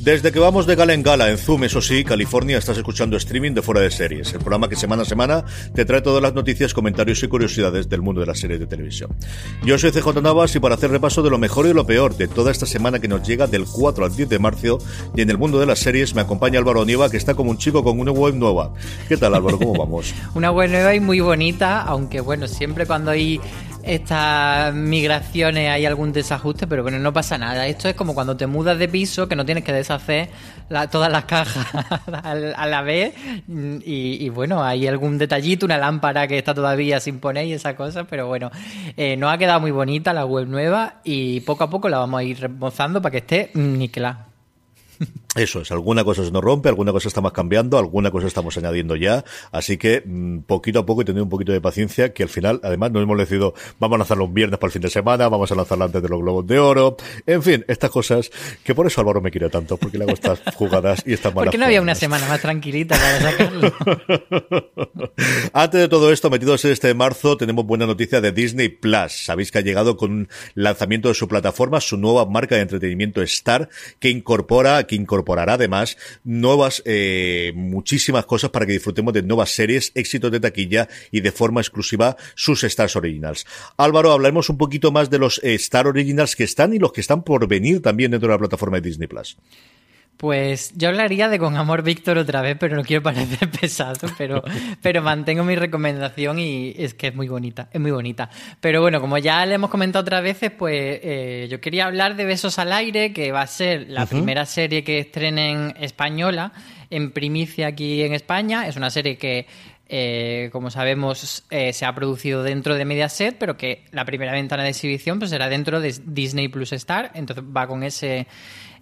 Desde que vamos de gala en gala en Zoom, eso sí, California, estás escuchando streaming de Fuera de Series, el programa que semana a semana te trae todas las noticias, comentarios y curiosidades del mundo de las series de televisión. Yo soy CJ Navas y para hacer repaso de lo mejor y lo peor de toda esta semana que nos llega del 4 al 10 de marzo y en el mundo de las series me acompaña Álvaro Nieva, que está como un chico con una web nueva. ¿Qué tal Álvaro? ¿Cómo vamos? una web nueva y muy bonita, aunque bueno, siempre cuando hay estas migraciones hay algún desajuste, pero bueno, no pasa nada. Esto es como cuando te mudas de piso, que no tienes que deshacer todas las cajas a la vez. Y, bueno, hay algún detallito, una lámpara que está todavía sin poner y esa cosa, pero bueno, eh, nos ha quedado muy bonita la web nueva y poco a poco la vamos a ir remozando para que esté niquelada. Eso es, alguna cosa se nos rompe, alguna cosa estamos cambiando, alguna cosa estamos añadiendo ya, así que mm, poquito a poco y tener un poquito de paciencia, que al final, además, nos hemos decidido, vamos a lanzarlo un viernes para el fin de semana, vamos a lanzarlo antes de los Globos de Oro, en fin, estas cosas, que por eso Álvaro me quiere tanto, porque le hago estas jugadas y estas malas Porque no había una semana más tranquilita para sacarlo. antes de todo esto, metidos en este marzo, tenemos buena noticia de Disney Plus. Sabéis que ha llegado con un lanzamiento de su plataforma, su nueva marca de entretenimiento Star, que incorpora, que incorporará además nuevas, eh, muchísimas cosas para que disfrutemos de nuevas series, éxitos de taquilla y de forma exclusiva sus Stars Originals. Álvaro, hablaremos un poquito más de los eh, Star Originals que están y los que están por venir también dentro de la plataforma de Disney Plus. Pues yo hablaría de Con Amor Víctor otra vez, pero no quiero parecer pesado, pero, pero mantengo mi recomendación y es que es muy bonita, es muy bonita. Pero bueno, como ya le hemos comentado otras veces, pues eh, yo quería hablar de Besos al Aire, que va a ser la primera serie que estrenen española en primicia aquí en España. Es una serie que eh, como sabemos, eh, se ha producido dentro de Mediaset, pero que la primera ventana de exhibición pues será dentro de Disney Plus Star, entonces va con ese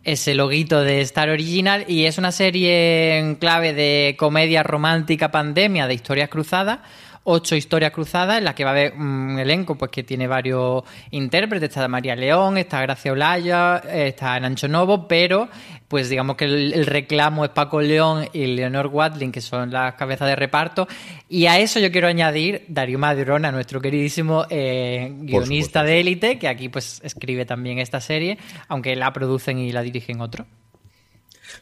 ese loguito de Star Original y es una serie en clave de comedia romántica pandemia de historias cruzadas ocho historias cruzadas en las que va a haber un elenco pues que tiene varios intérpretes. Está María León, está Gracia Olaya, está Nancho Novo, pero pues digamos que el, reclamo es Paco León y Leonor Watling, que son las cabezas de reparto. Y a eso yo quiero añadir Darío Madrona, nuestro queridísimo eh, guionista de élite, que aquí pues escribe también esta serie, aunque la producen y la dirigen otro.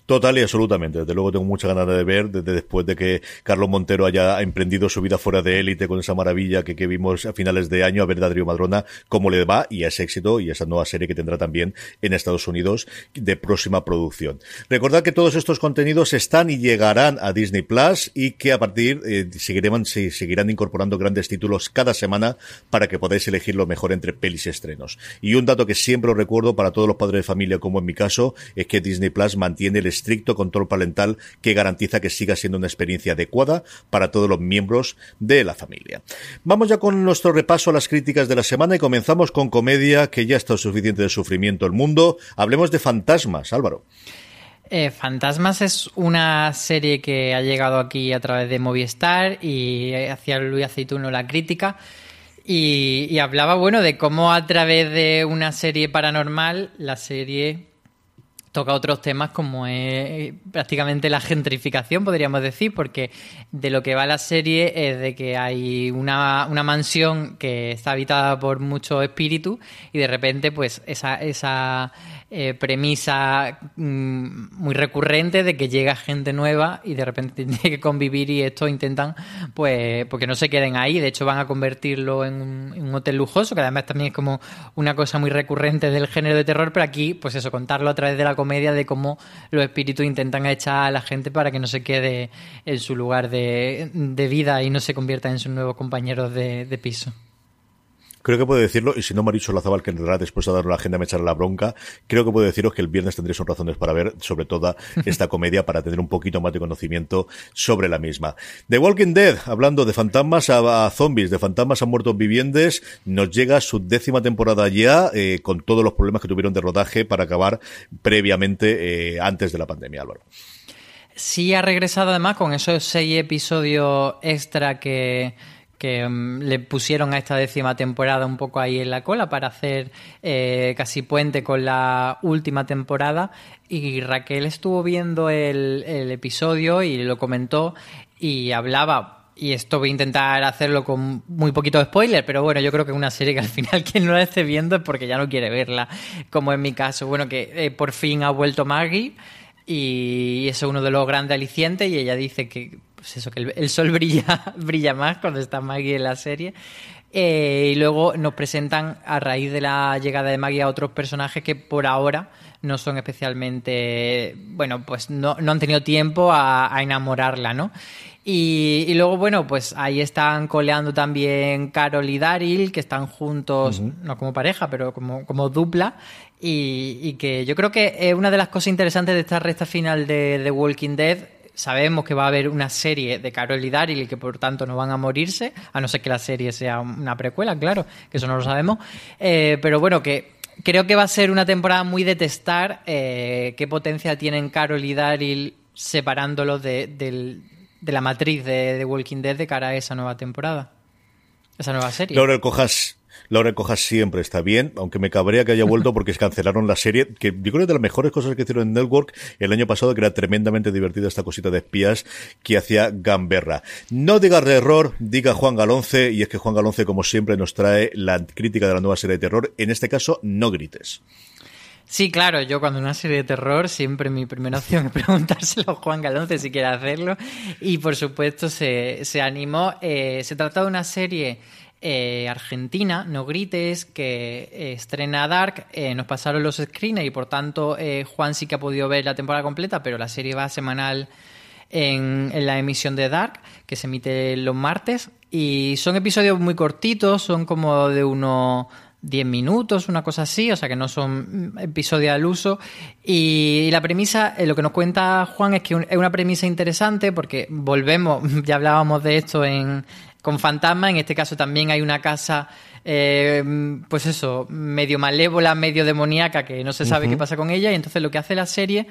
Total y absolutamente. Desde luego tengo mucha ganas de ver, desde después de que Carlos Montero haya emprendido su vida fuera de élite con esa maravilla que, vimos a finales de año, a ver a Adrio Madrona cómo le va y a ese éxito y esa nueva serie que tendrá también en Estados Unidos de próxima producción. Recordad que todos estos contenidos están y llegarán a Disney Plus y que a partir eh, seguirán, se, seguirán incorporando grandes títulos cada semana para que podáis elegir lo mejor entre pelis y estrenos. Y un dato que siempre os recuerdo para todos los padres de familia, como en mi caso, es que Disney Plus mantiene el estricto control parental que garantiza que siga siendo una experiencia adecuada para todos los miembros de la familia. Vamos ya con nuestro repaso a las críticas de la semana y comenzamos con comedia, que ya está suficiente de sufrimiento el mundo. Hablemos de fantasmas, Álvaro. Eh, Fantasmas es una serie que ha llegado aquí a través de Movistar y hacía Luis Aceituno la crítica. Y, y hablaba, bueno, de cómo a través de una serie paranormal, la serie toca otros temas como es prácticamente la gentrificación, podríamos decir, porque de lo que va la serie es de que hay una, una mansión que está habitada por muchos espíritus y de repente pues esa, esa eh, premisa mm, muy recurrente de que llega gente nueva y de repente tiene que convivir y esto intentan, pues, porque no se queden ahí. De hecho, van a convertirlo en un, hotel lujoso, que además también es como una cosa muy recurrente del género de terror, pero aquí, pues eso, contarlo a través de la comedia de cómo los espíritus intentan echar a la gente para que no se quede en su lugar de, vida y no se convierta en sus nuevos compañeros de piso. Creo que puedo decirlo, y si no Maricho Lazabal, que entrará después de dar la agenda me echará la bronca, creo que puedo deciros que el viernes tendréis razones para ver sobre toda esta comedia, para tener un poquito más de conocimiento sobre la misma. The Walking Dead, hablando de fantasmas a, zombies, de fantasmas a muertos vivientes, nos llega su décima temporada ya, eh, con todos los problemas que tuvieron de rodaje para acabar previamente, eh, antes de la pandemia, Álvaro. Sí, ha regresado además con esos seis episodios extra que que mm, le pusieron a esta décima temporada un poco ahí en la cola para hacer eh, casi puente con la última temporada y Raquel estuvo viendo el, episodio y lo comentó y hablaba y esto voy a intentar hacerlo con muy poquito spoiler, pero bueno, yo creo que es una serie que al final quien no la esté viendo es porque ya no quiere verla, como en mi caso. Bueno, que eh, por fin ha vuelto Maggie y eso es uno de los grandes alicientes y ella dice que pues eso, que el, sol brilla, brilla más cuando está Maggie en la serie. Eh, y luego nos presentan a raíz de la llegada de Maggie a otros personajes que por ahora no son especialmente, bueno, pues no, han tenido tiempo a, enamorarla, ¿no? Y, luego, bueno, pues ahí están coleando también Carol y Daryl, que están juntos, no como pareja, pero como, como dupla. Y, y, que yo creo que es una de las cosas interesantes de esta recta final de The Walking Dead sabemos que va a haber una serie de Carol y Daryl y que por tanto no van a morirse, a no ser que la serie sea una precuela, claro, que eso no lo sabemos. Eh, pero bueno, que creo que va a ser una temporada muy de testar eh, qué potencia tienen Carol y Daryl separándolos de, la matriz de, de Walking Dead de cara a esa nueva temporada. Esa nueva serie. Cojas Laura Cojas siempre está bien, aunque me cabrea que haya vuelto porque cancelaron la serie, que yo creo que de las mejores cosas que hicieron en Network el año pasado, que era tremendamente divertida esta cosita de espías que hacía Gamberra. No diga error, diga Juan Galonce, y es que Juan Galonce, como siempre, nos trae la crítica de la nueva serie de terror. En este caso, no grites. Sí, claro, yo cuando una serie de terror siempre mi primera opción es preguntárselo a Juan Galonce si quiere hacerlo y por supuesto se, se animó. Eh, se trata de una serie eh, Argentina, No Grites, que eh, estrena Dark. Eh, nos pasaron los screeners y por tanto Juan sí que ha podido ver la temporada completa, pero la serie va semanal en, la emisión de Dark, que se emite los martes. Y son episodios muy cortitos, son como de unos 10 minutos, una cosa así, o sea que no son mm, episodios al uso. Y, la premisa, lo que nos cuenta Juan es que es una premisa interesante porque volvemos, ya hablábamos de esto en, con fantasma. En este caso también hay una casa, eh, pues eso, medio malévola, medio demoníaca, que no se sabe qué pasa con ella. Y entonces lo que hace la serie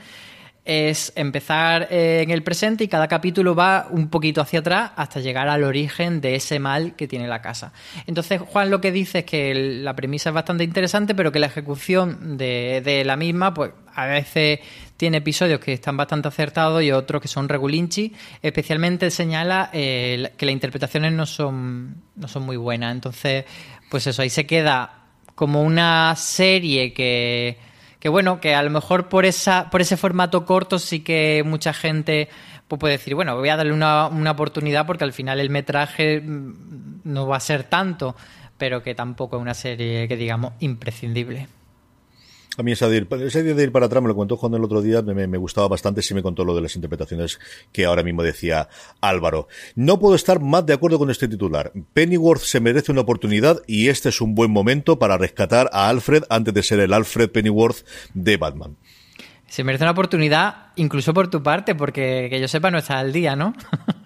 es empezar eh, en el presente y cada capítulo va un poquito hacia atrás hasta llegar al origen de ese mal que tiene la casa. Entonces Juan lo que dice es que la premisa es bastante interesante, pero que la ejecución de, de la misma, pues a veces tiene episodios que están bastante acertados y otros que son regulinchi. Especialmente señala eh, que las interpretaciones no son, no son muy buenas. Entonces, pues eso, ahí se queda como una serie que, que bueno, que a lo mejor por, esa, por ese formato corto sí que mucha gente pues puede decir, bueno, voy a darle una, una oportunidad porque al final el metraje mm, no va a ser tanto, pero que tampoco es una serie que digamos imprescindible. A mí esa de ir, de ir para atrás, me lo contó Juan el otro día, me, me, gustaba bastante, sí me contó lo de las interpretaciones que ahora mismo decía Álvaro. No puedo estar más de acuerdo con este titular. Pennyworth se merece una oportunidad y este es un buen momento para rescatar a Alfred antes de ser el Alfred Pennyworth de Batman. Se merece una oportunidad incluso por tu parte, porque que yo sepa no está al día, ¿no?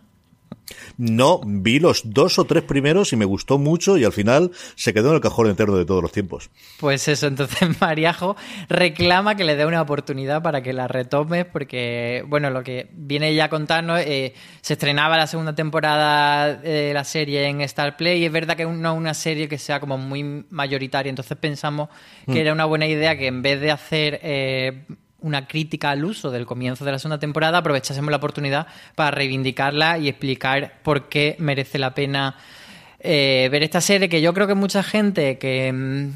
No, vi los dos o tres primeros y me gustó mucho y al final se quedó en el cajón eterno de todos los tiempos. Pues eso, entonces Mariajo reclama que le dé una oportunidad para que la retome porque, bueno, lo que viene ya a contarnos, eh, se estrenaba la segunda temporada de la serie en Star Play y es verdad que no es una serie que sea como muy mayoritaria, entonces pensamos que mm. era una buena idea que en vez de hacer... Eh, una crítica al uso del comienzo de la segunda temporada, aprovechásemos la oportunidad para reivindicarla y explicar por qué merece la pena eh, ver esta serie, que yo creo que mucha gente que mm,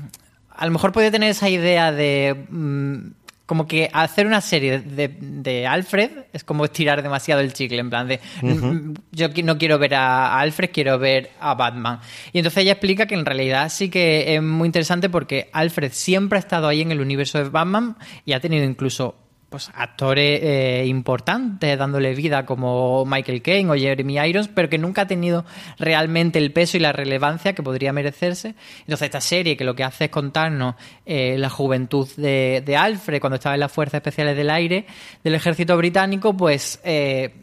a lo mejor puede tener esa idea de... Mm, como que hacer una serie de, Alfred es como estirar demasiado el chicle, en plan de mm, yo no quiero ver a Alfred, quiero ver a Batman. Y entonces ella explica que en realidad sí que es muy interesante porque Alfred siempre ha estado ahí en el universo de Batman y ha tenido incluso pues actores eh, importantes dándole vida como Michael Caine o Jeremy Irons, pero que nunca ha tenido realmente el peso y la relevancia que podría merecerse. Entonces esta serie que lo que hace es contarnos eh, la juventud de, Alfred cuando estaba en las Fuerzas Especiales del Aire del ejército británico, pues... Eh,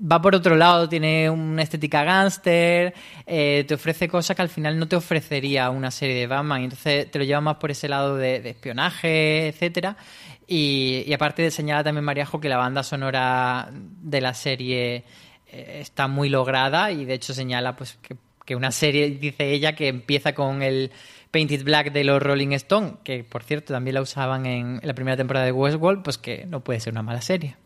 va por otro lado, tiene una estética gángster, te ofrece cosas que al final no te ofrecería una serie de Batman, entonces te lo lleva más por ese lado de, espionaje, etcétera. Y, aparte de señalar también Mariajo que la banda sonora de la serie eh, está muy lograda y de hecho señala pues que, una serie, dice ella, que empieza con el Painted Black de los Rolling Stone, que por cierto también la usaban en la primera temporada de Westworld, pues que no puede ser una mala serie.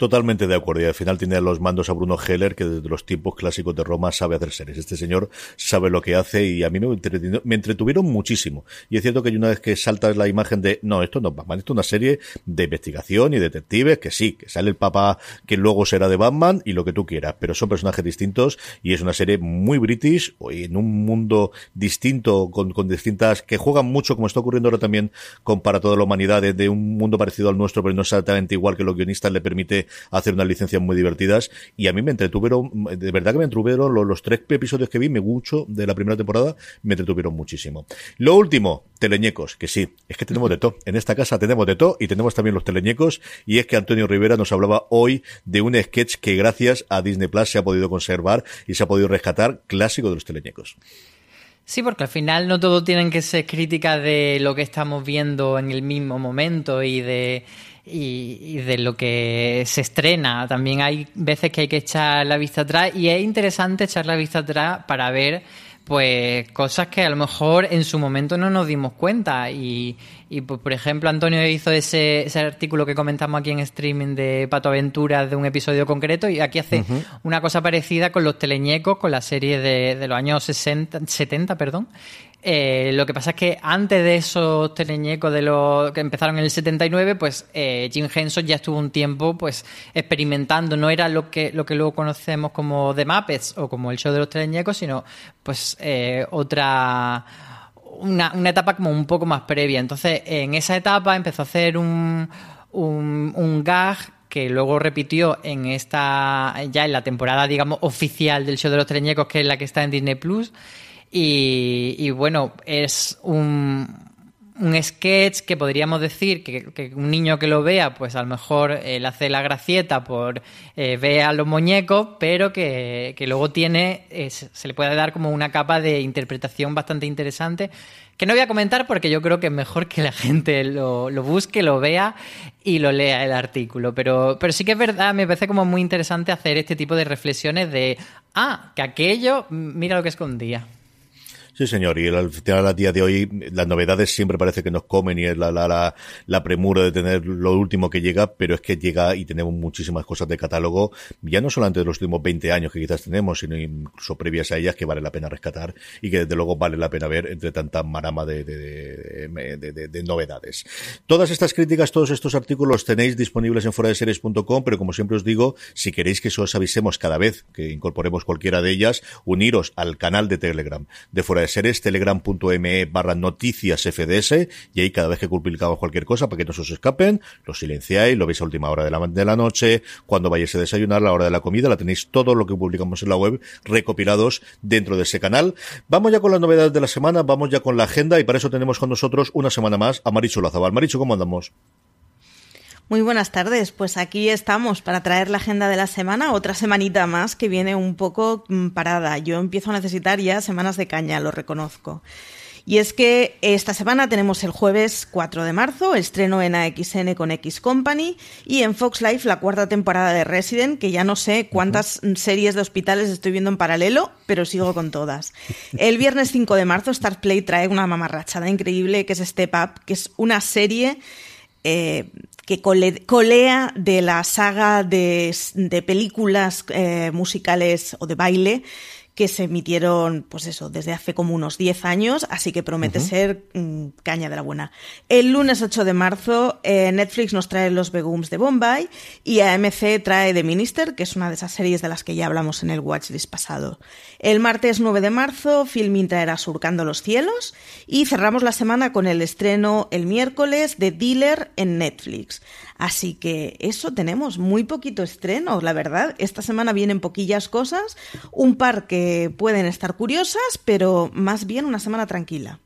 Totalmente de acuerdo. Y al final tiene los mandos a Bruno Heller, que desde los tiempos clásicos de Roma sabe hacer series. Este señor sabe lo que hace y a mí me, me entretuvieron muchísimo. Y es cierto que una vez que saltas la imagen de, no, esto no es Batman, esto es una serie de investigación y detectives, que sí, que sale el papá que luego será de Batman y lo que tú quieras, pero son personajes distintos y es una serie muy british y en un mundo distinto, con, con distintas, que juegan mucho, como está ocurriendo ahora también con Para toda la humanidad, de un mundo parecido al nuestro, pero no exactamente igual que los guionistas le permite hacer unas licencias muy divertidas y a mí me entretuvieron, de verdad que me entretuvieron los, tres episodios que vi, me mucho de la primera temporada, me entretuvieron muchísimo. Lo último, teleñecos, que sí, es que tenemos de todo. En esta casa tenemos de todo y tenemos también los teleñecos y es que Antonio Rivera nos hablaba hoy de un sketch que gracias a Disney Plus se ha podido conservar y se ha podido rescatar clásico de los teleñecos. Sí, porque al final no todo tienen que ser críticas de lo que estamos viendo en el mismo momento y de y, de lo que se estrena. También hay veces que hay que echar la vista atrás y es interesante echar la vista atrás para ver pues cosas que a lo mejor en su momento no nos dimos cuenta y, y pues, por ejemplo Antonio hizo ese, ese, artículo que comentamos aquí en streaming de Pato Aventuras de un episodio concreto y aquí hace una cosa parecida con los teleñecos, con la serie de, de los años 60, 70, perdón, eh, lo que pasa es que antes de esos teleñecos de los que empezaron en el 79, pues eh, Jim Henson ya estuvo un tiempo pues experimentando. No era lo que, lo que luego conocemos como The Muppets o como el show de los teleñecos, sino pues eh, otra... Una, una, etapa como un poco más previa. Entonces, en esa etapa empezó a hacer un, un, un gag que luego repitió en esta ya en la temporada digamos oficial del show de los teleñecos que es la que está en Disney Plus y, bueno, es un, un sketch que podríamos decir que, un niño que lo vea, pues a lo mejor eh, hace la gracieta por eh, ver a los muñecos, pero que, luego tiene, eh, se le puede dar como una capa de interpretación bastante interesante, que no voy a comentar porque yo creo que es mejor que la gente lo, lo busque, lo vea y lo lea el artículo. Pero, pero sí que es verdad, me parece como muy interesante hacer este tipo de reflexiones de, ah, que aquello, mira lo que escondía. Sí, señor. Y al final, a día de hoy, las novedades siempre parece que nos comen y es la, la, la, premura de tener lo último que llega, pero es que llega y tenemos muchísimas cosas de catálogo, ya no solamente de los últimos 20 años que quizás tenemos, sino incluso previas a ellas que vale la pena rescatar y que desde luego vale la pena ver entre tanta marama de, de, de, de novedades. Todas estas críticas, todos estos artículos tenéis disponibles en foradeseries.com, pero como siempre os digo, si queréis que os avisemos cada vez que incorporemos cualquiera de ellas, uniros al canal de Telegram de Fuera de series, telegram.me barra noticias FDS, y ahí cada vez que publicamos cualquier cosa, para que no se os escapen, lo silenciáis, lo veis a última hora de la, de la noche, cuando vayáis a desayunar, la hora de la comida, la tenéis todo lo que publicamos en la web recopilados dentro de ese canal. Vamos ya con las novedades de la semana, vamos ya con la agenda, y para eso tenemos con nosotros una semana más a Maricho Lazabal. Maricho, ¿cómo andamos? Muy buenas tardes, pues aquí estamos para traer la agenda de la semana, otra semanita más que viene un poco mm, parada. Yo empiezo a necesitar ya semanas de caña, lo reconozco. Y es que esta semana tenemos el jueves 4 de marzo, estreno en AXN con X Company y en Fox Life la cuarta temporada de Resident, que ya no sé cuántas series de hospitales estoy viendo en paralelo, pero sigo con todas. El viernes 5 de marzo Starplay trae una mamarrachada increíble que es Step Up, que es una serie eh, que colea de la saga de, películas eh, musicales o de baile que se emitieron, pues eso, desde hace como unos 10 años, así que promete ser mm, caña de la buena. El lunes 8 de marzo, eh, Netflix nos trae Los Begums de Bombay y AMC trae The Minister, que es una de esas series de las que ya hablamos en el Watchlist pasado. El martes 9 de marzo, Filmin traerá Surcando los Cielos y cerramos la semana con el estreno el miércoles de Dealer en Netflix. Así que eso tenemos muy poquito estreno, la verdad. Esta semana vienen poquillas cosas, un par que pueden estar curiosas, pero más bien una semana tranquila.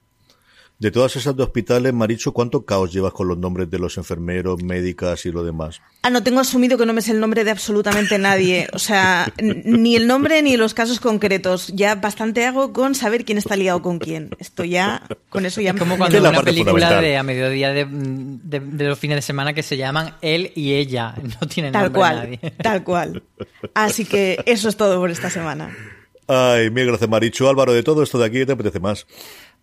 De todas esas de hospitales, Maricho, ¿cuánto caos llevas con los nombres de los enfermeros, médicas y lo demás? Ah, no, tengo asumido que no me sé el nombre de absolutamente nadie. O sea, ni el nombre ni los casos concretos. Ya bastante hago con saber quién está liado con quién. Esto ya, con eso ya... Es como cuando una película de a mediodía de, los fines de semana que se llaman Él y Ella. No tienen tal nombre cual, nadie. Tal cual. Así que eso es todo por esta semana. Ay, mil gracias, Maricho. Álvaro, de todo esto de aquí, ¿qué te apetece más?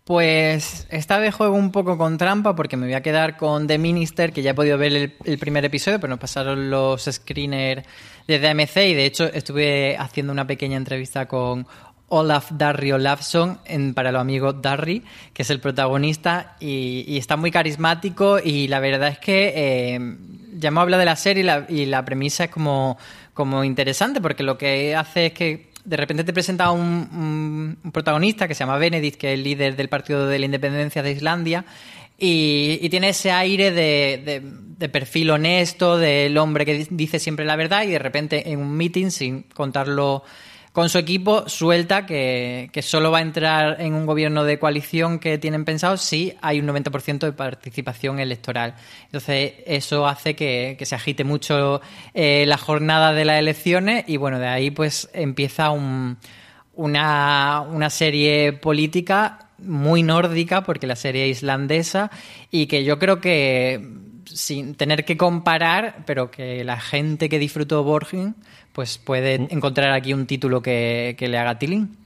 Pues esta vez juego un poco con trampa porque me voy a quedar con The Minister, que ya he podido ver el, primer episodio, pero nos pasaron los screeners de DMC y de hecho estuve haciendo una pequeña entrevista con Olaf Darry Olafsson en, para los amigos Darry, que es el protagonista y, está muy carismático y la verdad es que eh, ya hemos hablado de la serie y la, y la premisa es como, como interesante porque lo que hace es que de repente te presenta un, un, protagonista que se llama Benedict, que es el líder del Partido de la Independencia de Islandia, y, tiene ese aire de, de, perfil honesto, del hombre que dice siempre la verdad, y de repente en un meeting, sin contarlo con su equipo suelta que, que, solo va a entrar en un gobierno de coalición que tienen pensado si hay un 90% de participación electoral. Entonces, eso hace que, se agite mucho eh, la jornada de las elecciones y bueno, de ahí pues empieza un, una, una serie política muy nórdica, porque la serie es islandesa, y que yo creo que sin tener que comparar, pero que la gente que disfrutó Borgen pues puede encontrar aquí un título que, que le haga tiling.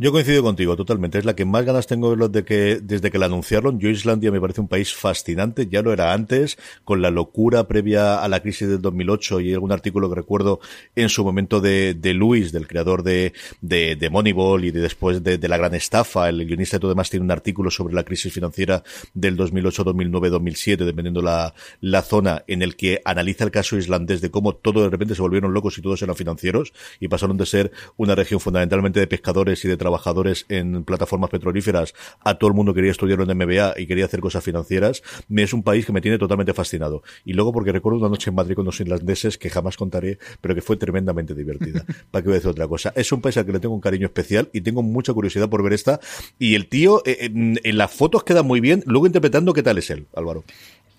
Yo coincido contigo totalmente. Es la que más ganas tengo de que, desde que la anunciaron. Yo Islandia me parece un país fascinante. Ya lo era antes, con la locura previa a la crisis del 2008 y algún artículo que recuerdo en su momento de, de Luis, del creador de, de, de Moneyball y de después de, de, la gran estafa. El guionista y todo demás tiene un artículo sobre la crisis financiera del 2008, 2009, 2007, dependiendo la, la zona en el que analiza el caso islandés de cómo todo de repente se volvieron locos y todos eran financieros y pasaron de ser una región fundamentalmente de pescadores y de trabajadores en plataformas petrolíferas, a todo el mundo quería estudiar en MBA y quería hacer cosas financieras, me es un país que me tiene totalmente fascinado. Y luego porque recuerdo una noche en Madrid con los irlandeses que jamás contaré, pero que fue tremendamente divertida. Para que voy a decir otra cosa. Es un país al que le tengo un cariño especial y tengo mucha curiosidad por ver esta. Y el tío, eh, en, en las fotos queda muy bien, luego interpretando qué tal es él, Álvaro.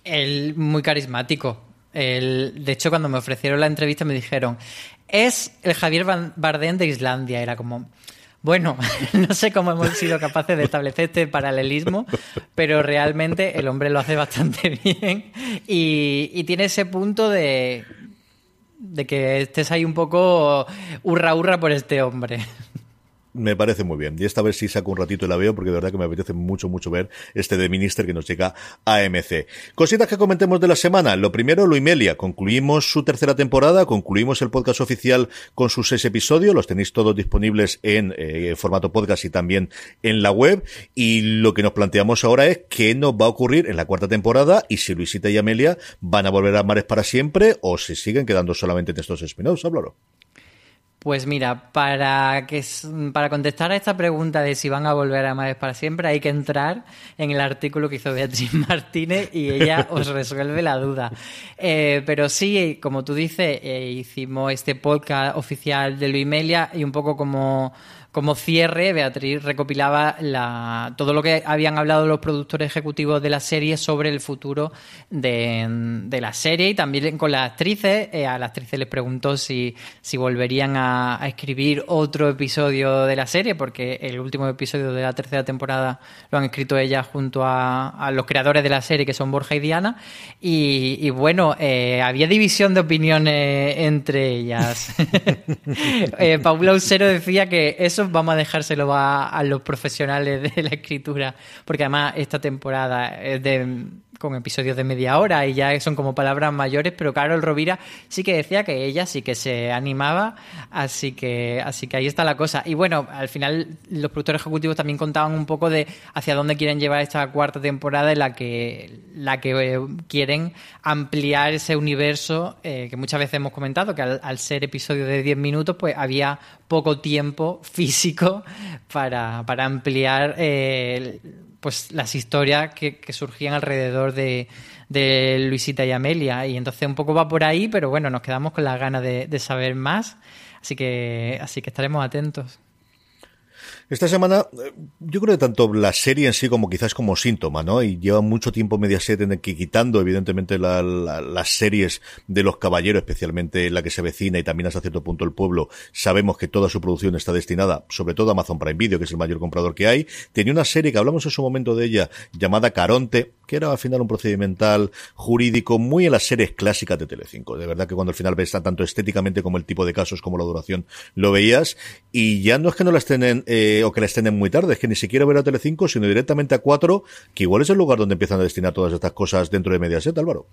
Él muy carismático. El, de hecho, cuando me ofrecieron la entrevista me dijeron, es el Javier Bardem de Islandia. Era como, bueno, no sé cómo hemos sido capaces de establecer este paralelismo, pero realmente el hombre lo hace bastante bien y, tiene ese punto de, de que estés ahí un poco hurra hurra por este hombre. Me parece muy bien. Y esta vez sí saco un ratito y la veo porque de verdad que me apetece mucho, mucho ver este de Minister que nos llega a AMC. Cositas que comentemos de la semana. Lo primero, Luimelia. Concluimos su tercera temporada, concluimos el podcast oficial con sus seis episodios. Los tenéis todos disponibles en eh, formato podcast y también en la web. Y lo que nos planteamos ahora es qué nos va a ocurrir en la cuarta temporada y si Luisita y Amelia van a volver a Mares para siempre o si siguen quedando solamente en estos spin-offs. Háblalo. Pues mira, para, que, para contestar a esta pregunta de si van a volver a Mares para siempre, hay que entrar en el artículo que hizo Beatriz Martínez y ella os resuelve la duda. Eh, pero sí, como tú dices, eh, hicimos este podcast oficial de Luimelia y un poco como como cierre, Beatriz recopilaba la, todo lo que habían hablado los productores ejecutivos de la serie sobre el futuro de, de la serie y también con las actrices. Eh, a las actrices les preguntó si, si volverían a, escribir otro episodio de la serie, porque el último episodio de la tercera temporada lo han escrito ellas junto a, los creadores de la serie, que son Borja y Diana. Y, bueno, eh, había división de opiniones entre ellas. eh, Paula Usero decía que eso vamos a dejárselo a, los profesionales de la escritura, porque además esta temporada es de con episodios de media hora y ya son como palabras mayores, pero Carol Rovira sí que decía que ella sí que se animaba, así que, así que ahí está la cosa. Y bueno, al final los productores ejecutivos también contaban un poco de hacia dónde quieren llevar esta cuarta temporada en la que, la que eh, quieren ampliar ese universo eh, que muchas veces hemos comentado, que al, ser episodio de 10 minutos, pues había poco tiempo físico para, para ampliar eh, pues las historias que, surgían alrededor de, Luisita y Amelia. Y entonces un poco va por ahí, pero bueno, nos quedamos con las ganas de, de saber más. Así que, así que estaremos atentos. Esta semana, eh, yo creo que tanto la serie en sí como quizás como síntoma, ¿no? Y lleva mucho tiempo Mediaset en el que quitando, evidentemente, las series de los caballeros, especialmente la que se vecina y también hasta cierto punto el pueblo, sabemos que toda su producción está destinada, sobre todo a Amazon Prime Video, que es el mayor comprador que hay. Tenía una serie que hablamos en su momento de ella, llamada Caronte, que era al final un procedimental jurídico muy en las series clásicas de Telecinco. De verdad que cuando al final ves tanto estéticamente como el tipo de casos como la duración lo veías. Y ya no es que no la estén eh, o que la estén muy tarde, es que ni siquiera ver a Telecinco, sino directamente a 4, que igual es el lugar donde empiezan a destinar todas estas cosas dentro de Mediaset, Álvaro.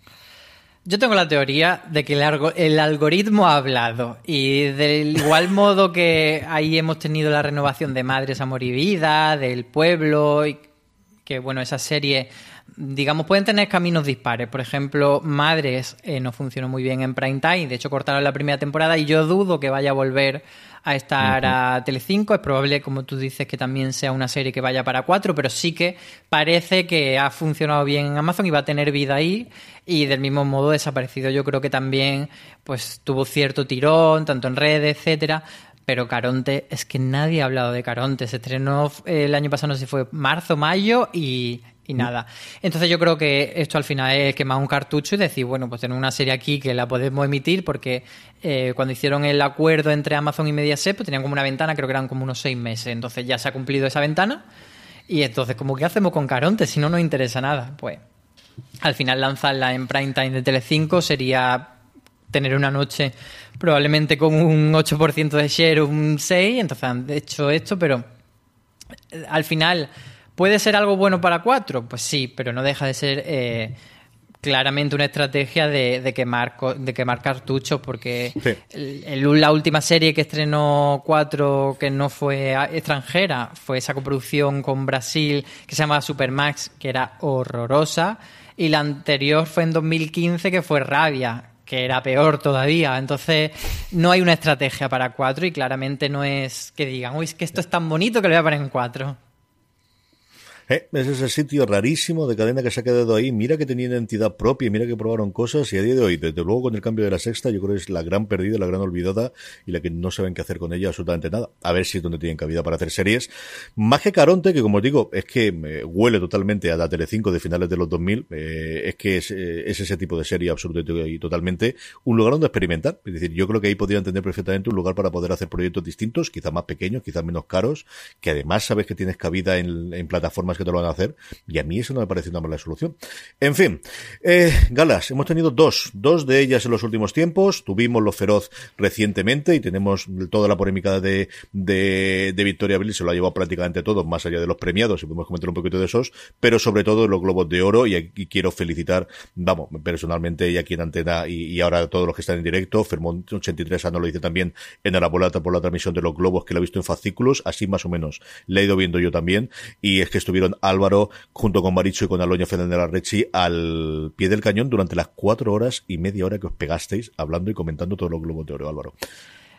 Yo tengo la teoría de que el, algoritmo ha hablado y del igual modo que ahí hemos tenido la renovación de Madres, Amor y Vida, del pueblo, y que bueno, esa serie digamos, pueden tener caminos dispares. Por ejemplo, Madres eh, no funcionó muy bien en prime time, de hecho cortaron la primera temporada y yo dudo que vaya a volver a estar a Telecinco. Es probable, como tú dices, que también sea una serie que vaya para cuatro, pero sí que parece que ha funcionado bien en Amazon y va a tener vida ahí. Y del mismo modo desaparecido, yo creo que también pues tuvo cierto tirón, tanto en redes, etcétera. Pero Caronte, es que nadie ha hablado de Caronte. Se estrenó el año pasado, no sé si fue marzo, mayo, y y nada. Entonces yo creo que esto al final es quemar un cartucho y decir, bueno, pues tener una serie aquí que la podemos emitir porque eh, cuando hicieron el acuerdo entre Amazon y Mediaset, pues tenían como una ventana, creo que eran como unos seis meses. Entonces ya se ha cumplido esa ventana y entonces, como ¿qué hacemos con Caronte si no nos interesa nada? Pues al final lanzarla en prime time de Telecinco sería tener una noche probablemente con un 8% de share, un 6, entonces han hecho esto, pero eh, al final ¿Puede ser algo bueno para cuatro? Pues sí, pero no deja de ser eh, claramente una estrategia de, quemar, de quemar cartuchos, porque la última serie que estrenó cuatro que no fue extranjera fue esa coproducción con Brasil que se llama Supermax, que era horrorosa, y la anterior fue en 2015 que fue Rabia, que era peor todavía. Entonces, no hay una estrategia para cuatro y claramente no es que digan, uy, es que esto es tan bonito que lo voy a poner en cuatro. Eh, es ese sitio rarísimo de cadena que se ha quedado ahí. Mira que tenía identidad propia, mira que probaron cosas y a día de hoy, desde luego con el cambio de la sexta, yo creo que es la gran perdida, la gran olvidada y la que no saben qué hacer con ella absolutamente nada. A ver si es donde tienen cabida para hacer series. Más que Caronte, que como os digo, es que me huele totalmente a la Telecinco de finales de los 2000, eh, es que eh, es, ese tipo de serie absolutamente y totalmente un lugar donde experimentar. Es decir, yo creo que ahí podrían tener perfectamente un lugar para poder hacer proyectos distintos, quizás más pequeños, quizás menos caros, que además sabes que tienes cabida en plataformas que te lo van a hacer. Y a mí eso no me parece una mala solución. En fin, eh, galas, hemos tenido dos, dos de ellas en los últimos tiempos. Tuvimos Lo Feroz recientemente y tenemos toda la polémica de, de, Victoria Bill, se lo ha llevado prácticamente todo, más allá de los premiados, y podemos comentar un poquito de esos, pero sobre todo los Globos de Oro, y aquí quiero felicitar, vamos, personalmente y aquí en Antena y, ahora a todos los que están en directo, Fermont 83 no lo dice también en la bolata por la transmisión de los Globos, que lo ha visto en fascículos, así más o menos le he ido viendo yo también, y es que estuvieron Álvaro junto con Maricho y con Aloña Fernández Larrechi al pie del cañón durante las cuatro horas y media hora que os pegasteis hablando y comentando todos los globos de oro, Álvaro.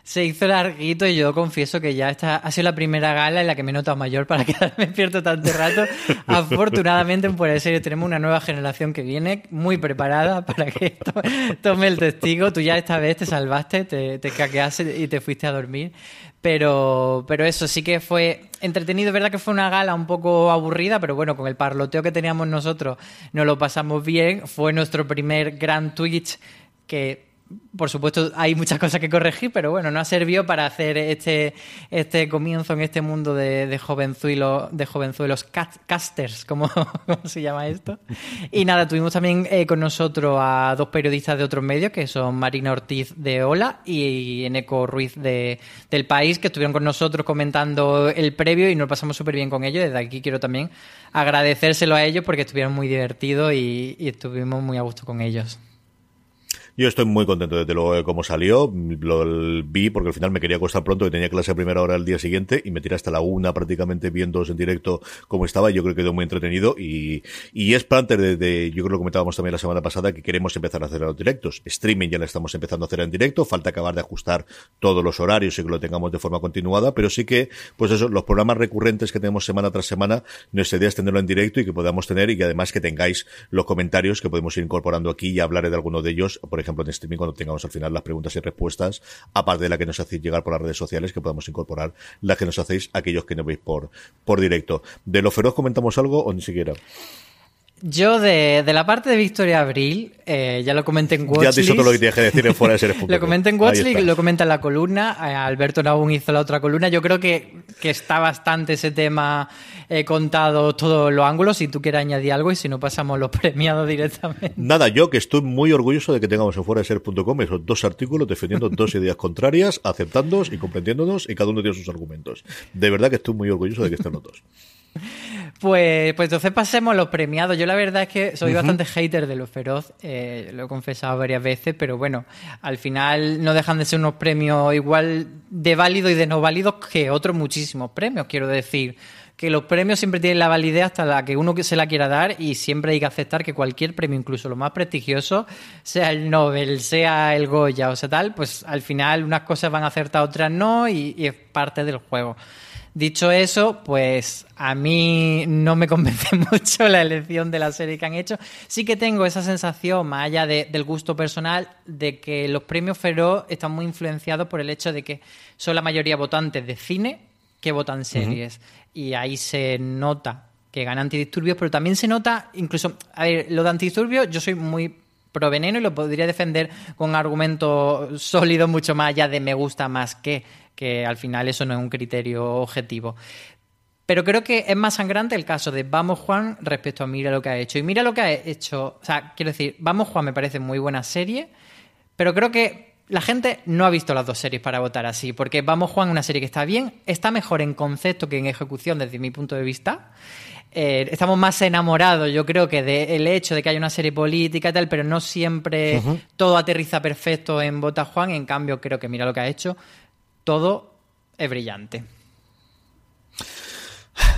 Se hizo larguito y yo confieso que ya esta ha sido la primera gala en la que me he notado mayor para quedarme despierto tanto rato. Afortunadamente en Fuera de Serie tenemos una nueva generación que viene muy preparada para que esto tome el testigo. Tú ya esta vez te salvaste, te, te caqueaste y te fuiste a dormir. Pero, pero eso sí que fue entretenido. Es verdad que fue una gala un poco aburrida, pero bueno, con el parloteo que teníamos nosotros nos lo pasamos bien. Fue nuestro primer gran Twitch que por supuesto, hay muchas cosas que corregir, pero bueno, no ha servido para hacer este, este comienzo en este mundo de, de, jovenzuelos, de jovenzuelos casters, como, se llama esto. Y nada, tuvimos también eh, con nosotros a dos periodistas de otros medios, que son Marina Ortiz de Ola y Eneco Ruiz de, del País, que estuvieron con nosotros comentando el previo y nos pasamos súper bien con ellos. Desde aquí quiero también agradecérselo a ellos porque estuvieron muy divertidos y, y estuvimos muy a gusto con ellos. Yo estoy muy contento desde luego de cómo salió. Lo vi porque al final me quería acostar pronto, que tenía clase a primera hora el día siguiente y me tiré hasta la una prácticamente viendo en directo cómo estaba. Yo creo que quedó muy entretenido y, y es parte de, de, yo creo que lo comentábamos también la semana pasada, que queremos empezar a hacer los directos. Streaming ya lo estamos empezando a hacer en directo, falta acabar de ajustar todos los horarios y que lo tengamos de forma continuada, pero sí que, pues eso, los programas recurrentes que tenemos semana tras semana, nuestra idea es tenerlo en directo y que podamos tener y que además que tengáis los comentarios que podemos ir incorporando aquí y hablaré de alguno de ellos, por ejemplo, en streaming, cuando tengamos al final las preguntas y respuestas, aparte de la que nos hacéis llegar por las redes sociales, que podamos incorporar las que nos hacéis aquellos que no veis por, por directo. ¿De lo feroz comentamos algo o ni siquiera? Yo de, de, la parte de Victoria Abril, eh, ya lo comenté en Watchlist. Ya has dicho todo lo que tienes que decir en fuera de seres. lo comenté en Watchlist, lo comenta en la columna. Eh, Alberto aún hizo la otra columna. Yo creo que, que está bastante ese tema he contado todos los ángulos. Si tú quieres añadir algo y si no pasamos los premiados directamente. Nada, yo que estoy muy orgulloso de que tengamos en fuera de ser.com esos dos artículos defendiendo dos ideas contrarias, aceptándonos y comprendiéndonos y cada uno tiene sus argumentos. De verdad que estoy muy orgulloso de que estén los dos. Pues, pues entonces pasemos a los premiados. Yo la verdad es que soy uh -huh. bastante hater de los feroz, eh, lo he confesado varias veces, pero bueno, al final no dejan de ser unos premios igual de válidos y de no válidos que otros muchísimos premios, quiero decir que los premios siempre tienen la validez hasta la que uno se la quiera dar y siempre hay que aceptar que cualquier premio, incluso lo más prestigioso, sea el Nobel, sea el Goya o sea tal, pues al final unas cosas van a acertar, otras no y, y es parte del juego. Dicho eso, pues a mí no me convence mucho la elección de la serie que han hecho. Sí que tengo esa sensación, más allá de, del gusto personal, de que los premios Feroz están muy influenciados por el hecho de que son la mayoría votantes de cine que votan series. Uh -huh. Y ahí se nota que gana antidisturbios, pero también se nota, incluso, a ver, lo de antidisturbios, yo soy muy pro veneno y lo podría defender con argumentos sólidos mucho más allá de me gusta más que que al final eso no es un criterio objetivo. Pero creo que es más sangrante el caso de Vamos Juan respecto a Mira lo que ha hecho. Y Mira lo que ha hecho, o sea, quiero decir, Vamos Juan me parece muy buena serie, pero creo que la gente no ha visto las dos series para votar así, porque Vamos Juan es una serie que está bien, está mejor en concepto que en ejecución desde mi punto de vista. Eh, estamos más enamorados, yo creo, que del de hecho de que haya una serie política y tal, pero no siempre uh -huh. todo aterriza perfecto en Vota Juan. En cambio, creo que Mira lo que ha hecho todo es brillante.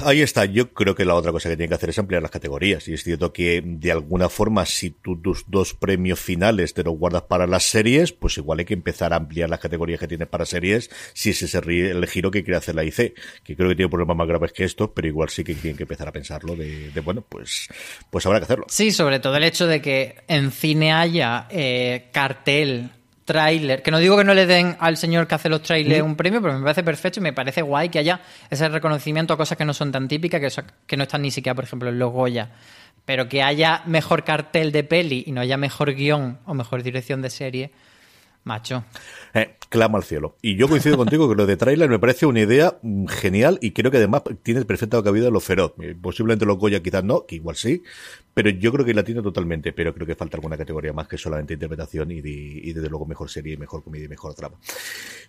Ahí está. Yo creo que la otra cosa que tiene que hacer es ampliar las categorías. Y es cierto que, de alguna forma, si tú tus dos premios finales te los guardas para las series, pues igual hay que empezar a ampliar las categorías que tienes para series, si ese es el giro que quiere hacer la IC. Que creo que tiene problemas más graves que estos, pero igual sí que tienen que empezar a pensarlo de, de bueno, pues, pues habrá que hacerlo. Sí, sobre todo el hecho de que en cine haya eh, cartel tráiler, que no digo que no le den al señor que hace los trailers un premio, pero me parece perfecto y me parece guay que haya ese reconocimiento a cosas que no son tan típicas, que, que no están ni siquiera, por ejemplo, en los Goya, pero que haya mejor cartel de peli y no haya mejor guion o mejor dirección de serie, macho. Eh, clama al cielo. Y yo coincido contigo que lo de trailer me parece una idea mm, genial y creo que además tiene perfecta cabida lo feroz. Eh, posiblemente los Goya quizás no, que igual sí, pero yo creo que la tiene totalmente, pero creo que falta alguna categoría más que solamente interpretación y, de, y desde luego mejor serie, mejor comedia y mejor trama.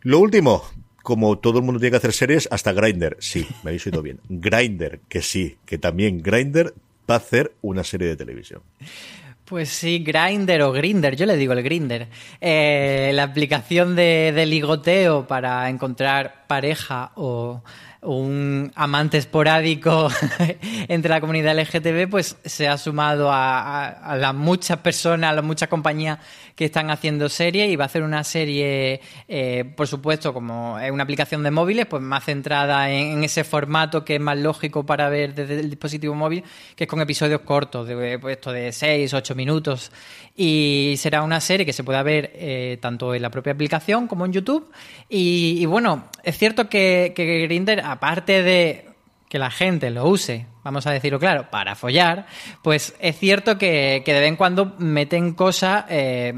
Lo último, como todo el mundo tiene que hacer series, hasta Grinder, sí, me habéis oído bien. Grinder, que sí, que también Grinder va a hacer una serie de televisión. Pues sí, Grinder o Grinder, yo le digo el Grinder. Eh, la aplicación de ligoteo para encontrar pareja o un amante esporádico entre la comunidad LGTB, pues se ha sumado a, las muchas personas, a las muchas compañías que están haciendo series y va a hacer una serie, eh, por supuesto, como es una aplicación de móviles, pues más centrada en, ese formato que es más lógico para ver desde el dispositivo móvil, que es con episodios cortos, de, pues, de 6, 8 minutos. Y será una serie que se pueda ver eh, tanto en la propia aplicación como en YouTube. Y, bueno, es cierto que, que Grinder aparte de que la gente lo use, vamos a decirlo claro, para follar, pues es cierto que, de vez en cuando meten cosas eh,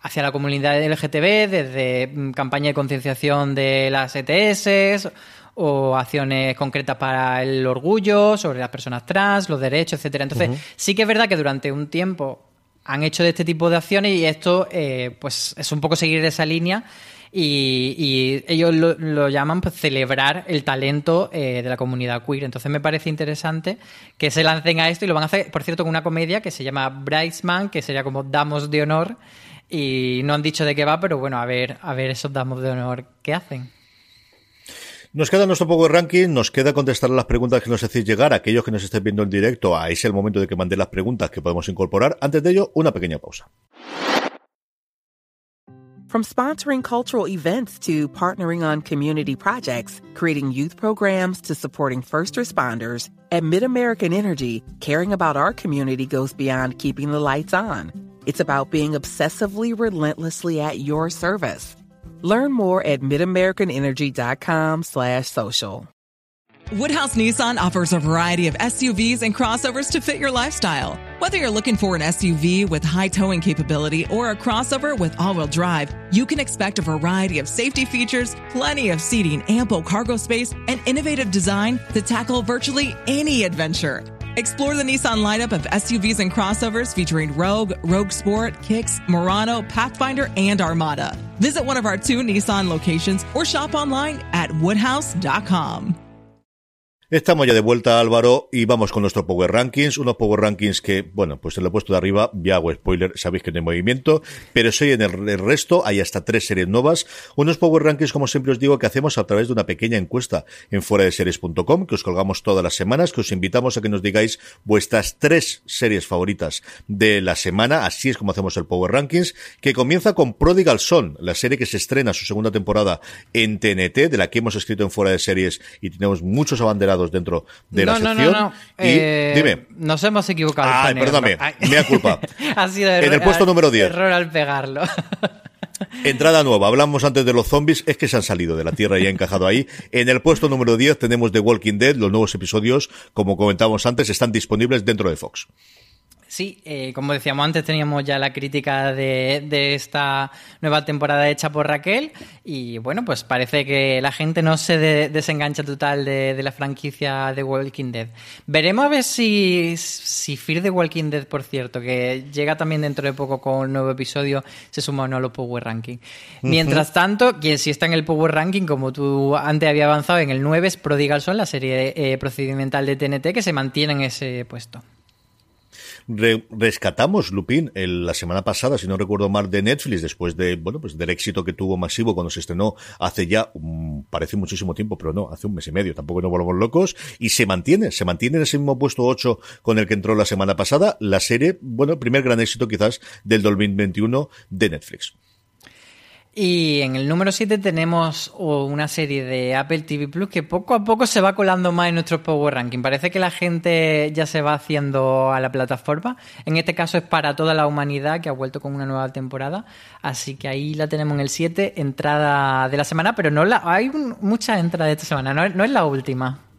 hacia la comunidad LGTB, desde mm, campaña de concienciación de las ETS o acciones concretas para el orgullo, sobre las personas trans, los derechos, etcétera. Entonces, sí que es verdad que durante un tiempo han hecho de este tipo de acciones y esto eh, pues es un poco seguir esa línea y, ellos lo, llaman pues, celebrar el talento eh, de la comunidad queer. Entonces me parece interesante que se lancen a esto y lo van a hacer, por cierto, con una comedia que se llama Bridesman, que sería como Damos de Honor. Y no han dicho de qué va, pero bueno, a ver, a ver esos Damos de Honor qué hacen. Nos queda nuestro poco de ranking, nos queda contestar las preguntas que nos hacéis llegar, aquellos que nos estén viendo en directo, ahí es el momento de que mandéis las preguntas que podemos incorporar. Antes de ello, una pequeña pausa. From sponsoring cultural events to partnering on community projects, creating youth programs to supporting first responders, at MidAmerican Energy, caring about our community goes beyond keeping the lights on. It's about being obsessively relentlessly at your service. Learn more at midamericanenergy.com slash social. Woodhouse Nissan offers a variety of SUVs and crossovers to fit your lifestyle. Whether you're looking for an SUV with high towing capability or a crossover with all-wheel drive, you can expect a variety of safety features, plenty of seating, ample cargo space, and innovative design to tackle virtually any adventure. Explore the Nissan lineup of SUVs and crossovers featuring Rogue, Rogue Sport, Kicks, Murano, Pathfinder, and Armada. Visit one of our two Nissan locations or shop online at woodhouse.com. Estamos ya de vuelta, Álvaro, y vamos con nuestro Power Rankings. Unos Power Rankings que, bueno, pues en lo he puesto de arriba, ya hago spoiler, sabéis que no hay movimiento, pero soy en el, resto, hay hasta tres series nuevas. Unos Power Rankings, como siempre os digo, que hacemos a través de una pequeña encuesta en fuera de series.com, que os colgamos todas las semanas, que os invitamos a que nos digáis vuestras tres series favoritas de la semana. Así es como hacemos el Power Rankings, que comienza con Prodigal Son, la serie que se estrena su segunda temporada en TNT, de la que hemos escrito en fuera de series y tenemos muchos abanderados dentro de la sección. No, no, no. Eh, dime. Nos hemos equivocado. Ah, perdóname, me culpa. ha sido en el puesto número 10. Error al pegarlo. Entrada nueva, hablamos antes de los zombies, es que se han salido de la Tierra y han encajado ahí. En el puesto número 10 tenemos The Walking Dead, los nuevos episodios, como comentábamos antes, están disponibles dentro de Fox. Sí, eh, como decíamos antes, teníamos ya la crítica de, de, esta nueva temporada hecha por Raquel y bueno, pues parece que la gente no se desengancha total de, de, la franquicia de Walking Dead. Veremos a ver si, si Fear the Walking Dead, por cierto, que llega también dentro de poco con un nuevo episodio, se suma o no a los Power Ranking. Mientras tanto, quien sí está en el Power Ranking, como tú antes había avanzado en el 9, es Prodigal Son, la serie eh, procedimental de TNT, que se mantiene en ese puesto rescatamos Lupin el, la semana pasada, si no recuerdo mal, de Netflix, después de, bueno, pues del éxito que tuvo masivo cuando se estrenó hace ya, parece muchísimo tiempo, pero no, hace un mes y medio, tampoco nos volvamos locos, y se mantiene, se mantiene en ese mismo puesto 8 con el que entró la semana pasada, la serie, bueno, primer gran éxito quizás del 2021 de Netflix. Y en el número 7 tenemos una serie de Apple TV Plus que poco a poco se va colando más en nuestro Power Ranking. Parece que la gente ya se va haciendo a la plataforma. En este caso es para toda la humanidad que ha vuelto con una nueva temporada. Así que ahí la tenemos en el 7, entrada de la semana, pero no la, hay muchas entradas de esta semana, no es la última.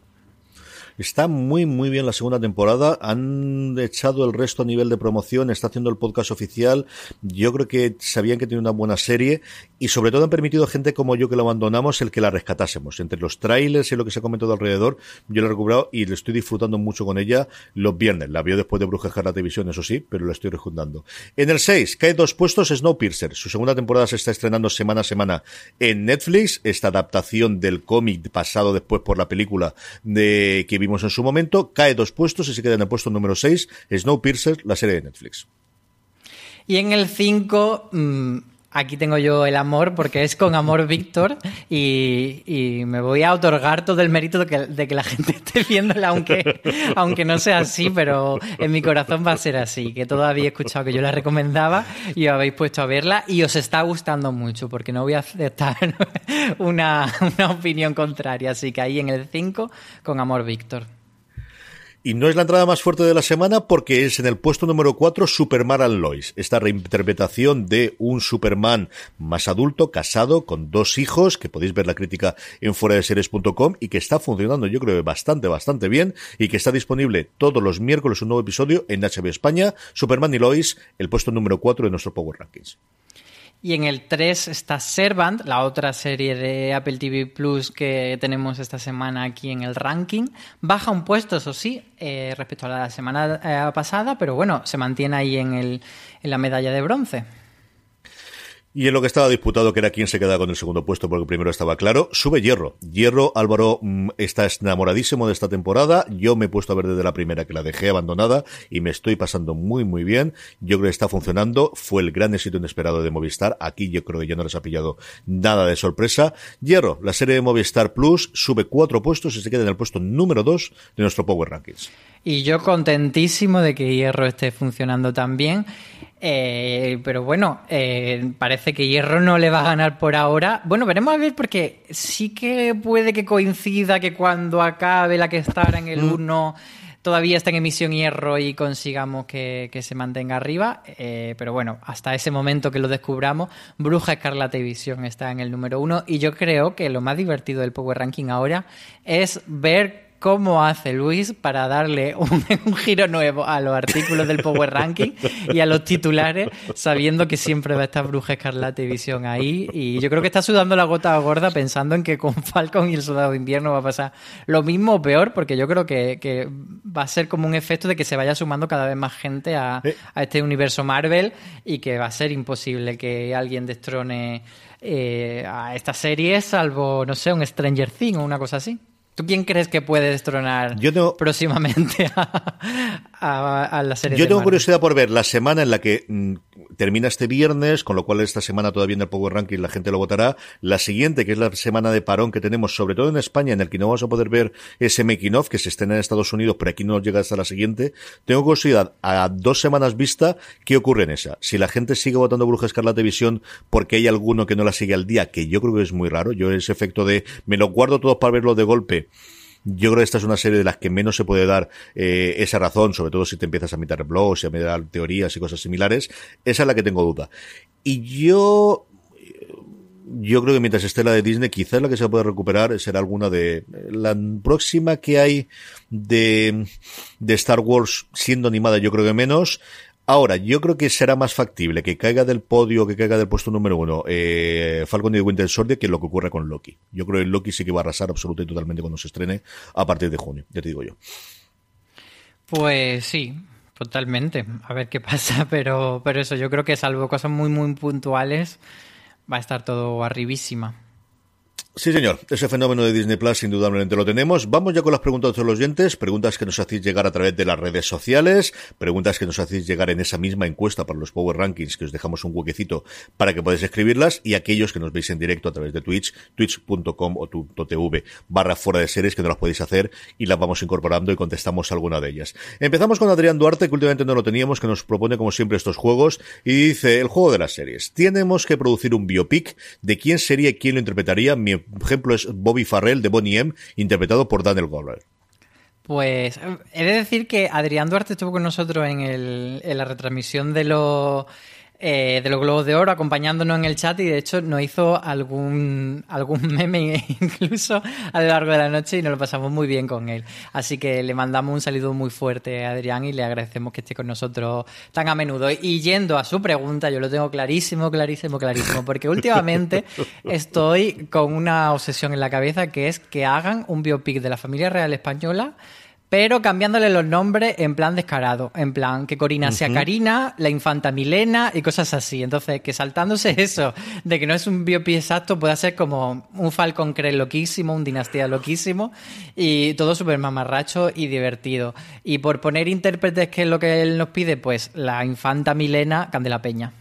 Está muy, muy bien la segunda temporada. Han echado el resto a nivel de promoción. Está haciendo el podcast oficial. Yo creo que sabían que tenía una buena serie y sobre todo han permitido a gente como yo que la abandonamos el que la rescatásemos. Entre los trailers y lo que se ha comentado alrededor, yo la he recuperado y le estoy disfrutando mucho con ella los viernes. La vio después de Brujejar la televisión, eso sí, pero la estoy rejuntando. En el 6, cae dos puestos Snowpiercer. Su segunda temporada se está estrenando semana a semana en Netflix. Esta adaptación del cómic pasado después por la película de que vimos en su momento, cae dos puestos y se queda en el puesto número 6, Snowpiercer, la serie de Netflix. Y en el 5, Aquí tengo yo el amor porque es con amor Víctor y, me voy a otorgar todo el mérito de que, la gente esté viéndola, aunque, aunque no sea así, pero en mi corazón va a ser así, que todavía habéis escuchado que yo la recomendaba y os habéis puesto a verla y os está gustando mucho porque no voy a aceptar una, una opinión contraria. Así que ahí en el 5 con amor Víctor. Y no es la entrada más fuerte de la semana porque es en el puesto número 4 Superman and Lois. Esta reinterpretación de un Superman más adulto, casado, con dos hijos, que podéis ver la crítica en series.com y que está funcionando yo creo bastante, bastante bien y que está disponible todos los miércoles un nuevo episodio en HBO España. Superman y Lois, el puesto número 4 de nuestro Power Rankings. Y en el 3 está Servant, la otra serie de Apple TV Plus que tenemos esta semana aquí en el ranking. Baja un puesto, eso sí, eh, respecto a la semana eh, pasada, pero bueno, se mantiene ahí en, el, en la medalla de bronce. Y en lo que estaba disputado, que era quién se queda con el segundo puesto, porque primero estaba claro, sube Hierro. Hierro, Álvaro mm, está enamoradísimo de esta temporada. Yo me he puesto a ver desde la primera que la dejé abandonada y me estoy pasando muy, muy bien. Yo creo que está funcionando. Fue el gran éxito inesperado de Movistar. Aquí yo creo que ya no les ha pillado nada de sorpresa. Hierro, la serie de Movistar Plus, sube cuatro puestos y se queda en el puesto número dos de nuestro Power Rankings. Y yo contentísimo de que Hierro esté funcionando tan bien. Eh, pero bueno, eh, parece que Hierro no le va a ganar por ahora. Bueno, veremos a ver porque sí que puede que coincida que cuando acabe la que estará en el 1 mm. todavía está en emisión Hierro y consigamos que, se mantenga arriba. Eh, pero bueno, hasta ese momento que lo descubramos, Bruja Escarlata y Visión está en el número 1 y yo creo que lo más divertido del Power Ranking ahora es ver cómo hace Luis para darle un, giro nuevo a los artículos del Power Ranking y a los titulares, sabiendo que siempre va a estar Bruja Escarlata y Visión ahí. Y yo creo que está sudando la gota gorda pensando en que con Falcon y el Soldado de Invierno va a pasar lo mismo o peor, porque yo creo que, va a ser como un efecto de que se vaya sumando cada vez más gente a, este universo Marvel y que va a ser imposible que alguien destrone eh, a esta serie, salvo, no sé, un Stranger Things o una cosa así. ¿Tú quién crees que puede destronar próximamente a, la serie? Yo tengo curiosidad por ver la semana en la que mm, termina este viernes, con lo cual esta semana todavía en el Power Ranking la gente lo votará. La siguiente, que es la semana de parón que tenemos, sobre todo en España, en el que no vamos a poder ver ese making of que se estrena en Estados Unidos, pero aquí no llega hasta la siguiente. Tengo curiosidad a dos semanas vista qué ocurre en esa. Si la gente sigue votando Bruja Escarlata Visión porque hay alguno que no la sigue al día, que yo creo que es muy raro. Yo ese efecto de me lo guardo todos para verlo de golpe yo creo que esta es una serie de las que menos se puede dar eh, esa razón, sobre todo si te empiezas a mirar blogs y a mirar teorías y cosas similares. Esa es la que tengo duda. Y yo yo creo que mientras esté la de Disney, quizás la que se puede recuperar será alguna de la próxima que hay de, de Star Wars siendo animada, yo creo que menos. Ahora, yo creo que será más factible que caiga del podio, que caiga del puesto número uno eh, Falcon y Winter Soldier que lo que ocurre con Loki. Yo creo que Loki sí que va a arrasar absolutamente y totalmente cuando se estrene a partir de junio, ya te digo yo. Pues sí, totalmente. A ver qué pasa, pero, pero eso, yo creo que salvo cosas muy, muy puntuales, va a estar todo arribísima. Sí, señor. Ese fenómeno de Disney Plus indudablemente lo tenemos. Vamos ya con las preguntas de los oyentes, preguntas que nos hacéis llegar a través de las redes sociales, preguntas que nos hacéis llegar en esa misma encuesta para los Power Rankings, que os dejamos un huequecito para que podáis escribirlas, y aquellos que nos veis en directo a través de Twitch, twitch.com o tv barra fuera de series, que no las podéis hacer y las vamos incorporando y contestamos alguna de ellas. Empezamos con Adrián Duarte, que últimamente no lo teníamos, que nos propone como siempre estos juegos, y dice, el juego de las series. Tenemos que producir un biopic de quién sería y quién lo interpretaría. Mi ejemplo es Bobby Farrell de Bonnie M, interpretado por Daniel Goldberg. Pues he de decir que Adrián Duarte estuvo con nosotros en, el, en la retransmisión de los eh, de los Globos de Oro acompañándonos en el chat y de hecho nos hizo algún, algún meme incluso a lo largo de la noche y nos lo pasamos muy bien con él. Así que le mandamos un saludo muy fuerte a Adrián y le agradecemos que esté con nosotros tan a menudo. Y yendo a su pregunta, yo lo tengo clarísimo, clarísimo, clarísimo, porque últimamente estoy con una obsesión en la cabeza que es que hagan un biopic de la familia real española pero cambiándole los nombres en plan descarado, en plan que Corina sea Karina, la infanta Milena y cosas así. Entonces, que saltándose eso de que no es un biopic exacto, puede ser como un Falcon Crest loquísimo, un Dinastía loquísimo y todo súper mamarracho y divertido. Y por poner intérpretes, que es lo que él nos pide, pues la infanta Milena Candela Peña.